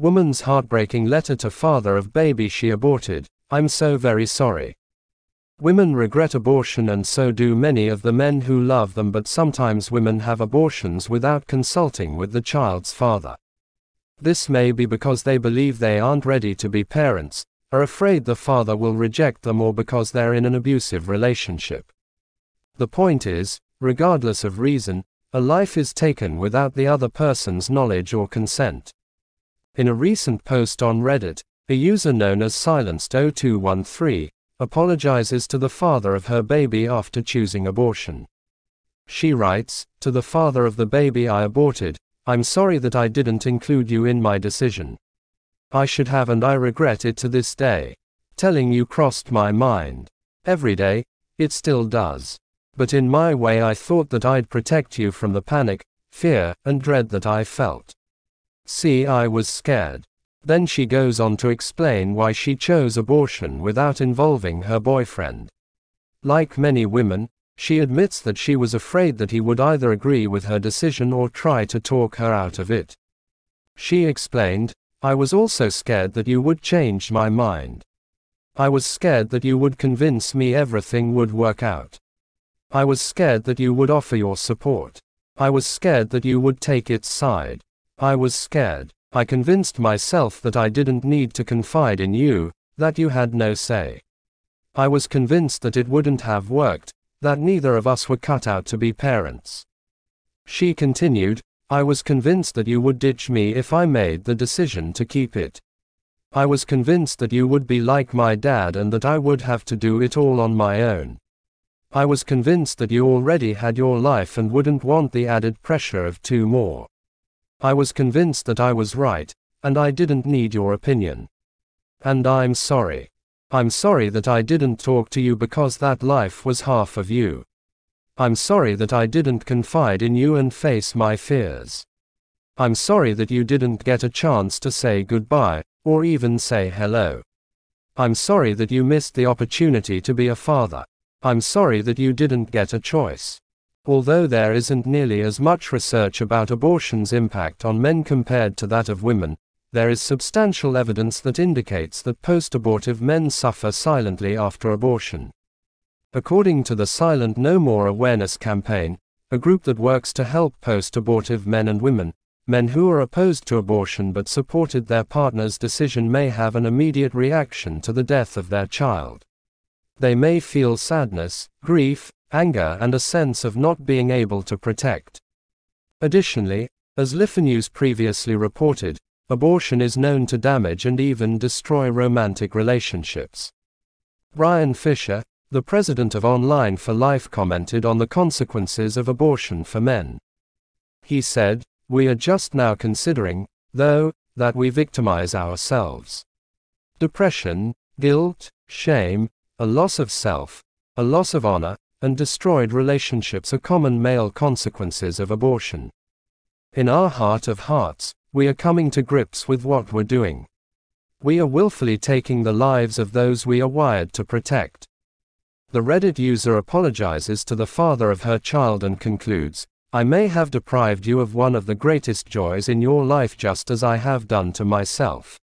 Woman's heartbreaking letter to father of baby she aborted. I'm so very sorry. Women regret abortion and so do many of the men who love them, but sometimes women have abortions without consulting with the child's father. This may be because they believe they aren't ready to be parents, are afraid the father will reject them, or because they're in an abusive relationship. The point is, regardless of reason, a life is taken without the other person's knowledge or consent. In a recent post on Reddit, a user known as Silenced0213 apologizes to the father of her baby after choosing abortion. She writes, To the father of the baby I aborted, I'm sorry that I didn't include you in my decision. I should have and I regret it to this day. Telling you crossed my mind. Every day, it still does. But in my way, I thought that I'd protect you from the panic, fear, and dread that I felt. See, I was scared. Then she goes on to explain why she chose abortion without involving her boyfriend. Like many women, she admits that she was afraid that he would either agree with her decision or try to talk her out of it. She explained, I was also scared that you would change my mind. I was scared that you would convince me everything would work out. I was scared that you would offer your support. I was scared that you would take its side. I was scared. I convinced myself that I didn't need to confide in you, that you had no say. I was convinced that it wouldn't have worked, that neither of us were cut out to be parents. She continued, I was convinced that you would ditch me if I made the decision to keep it. I was convinced that you would be like my dad and that I would have to do it all on my own. I was convinced that you already had your life and wouldn't want the added pressure of two more. I was convinced that I was right, and I didn't need your opinion. And I'm sorry. I'm sorry that I didn't talk to you because that life was half of you. I'm sorry that I didn't confide in you and face my fears. I'm sorry that you didn't get a chance to say goodbye, or even say hello. I'm sorry that you missed the opportunity to be a father. I'm sorry that you didn't get a choice. Although there isn't nearly as much research about abortion's impact on men compared to that of women, there is substantial evidence that indicates that post abortive men suffer silently after abortion. According to the Silent No More Awareness Campaign, a group that works to help post abortive men and women, men who are opposed to abortion but supported their partner's decision may have an immediate reaction to the death of their child. They may feel sadness, grief, anger, and a sense of not being able to protect. Additionally, as News previously reported, abortion is known to damage and even destroy romantic relationships. Brian Fisher, the president of Online for Life, commented on the consequences of abortion for men. He said, We are just now considering, though, that we victimize ourselves. Depression, guilt, shame, a loss of self, a loss of honor, and destroyed relationships are common male consequences of abortion. In our heart of hearts, we are coming to grips with what we're doing. We are willfully taking the lives of those we are wired to protect. The Reddit user apologizes to the father of her child and concludes, I may have deprived you of one of the greatest joys in your life just as I have done to myself.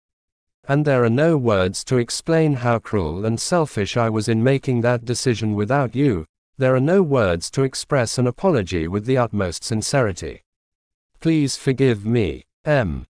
And there are no words to explain how cruel and selfish I was in making that decision without you, there are no words to express an apology with the utmost sincerity. Please forgive me. M.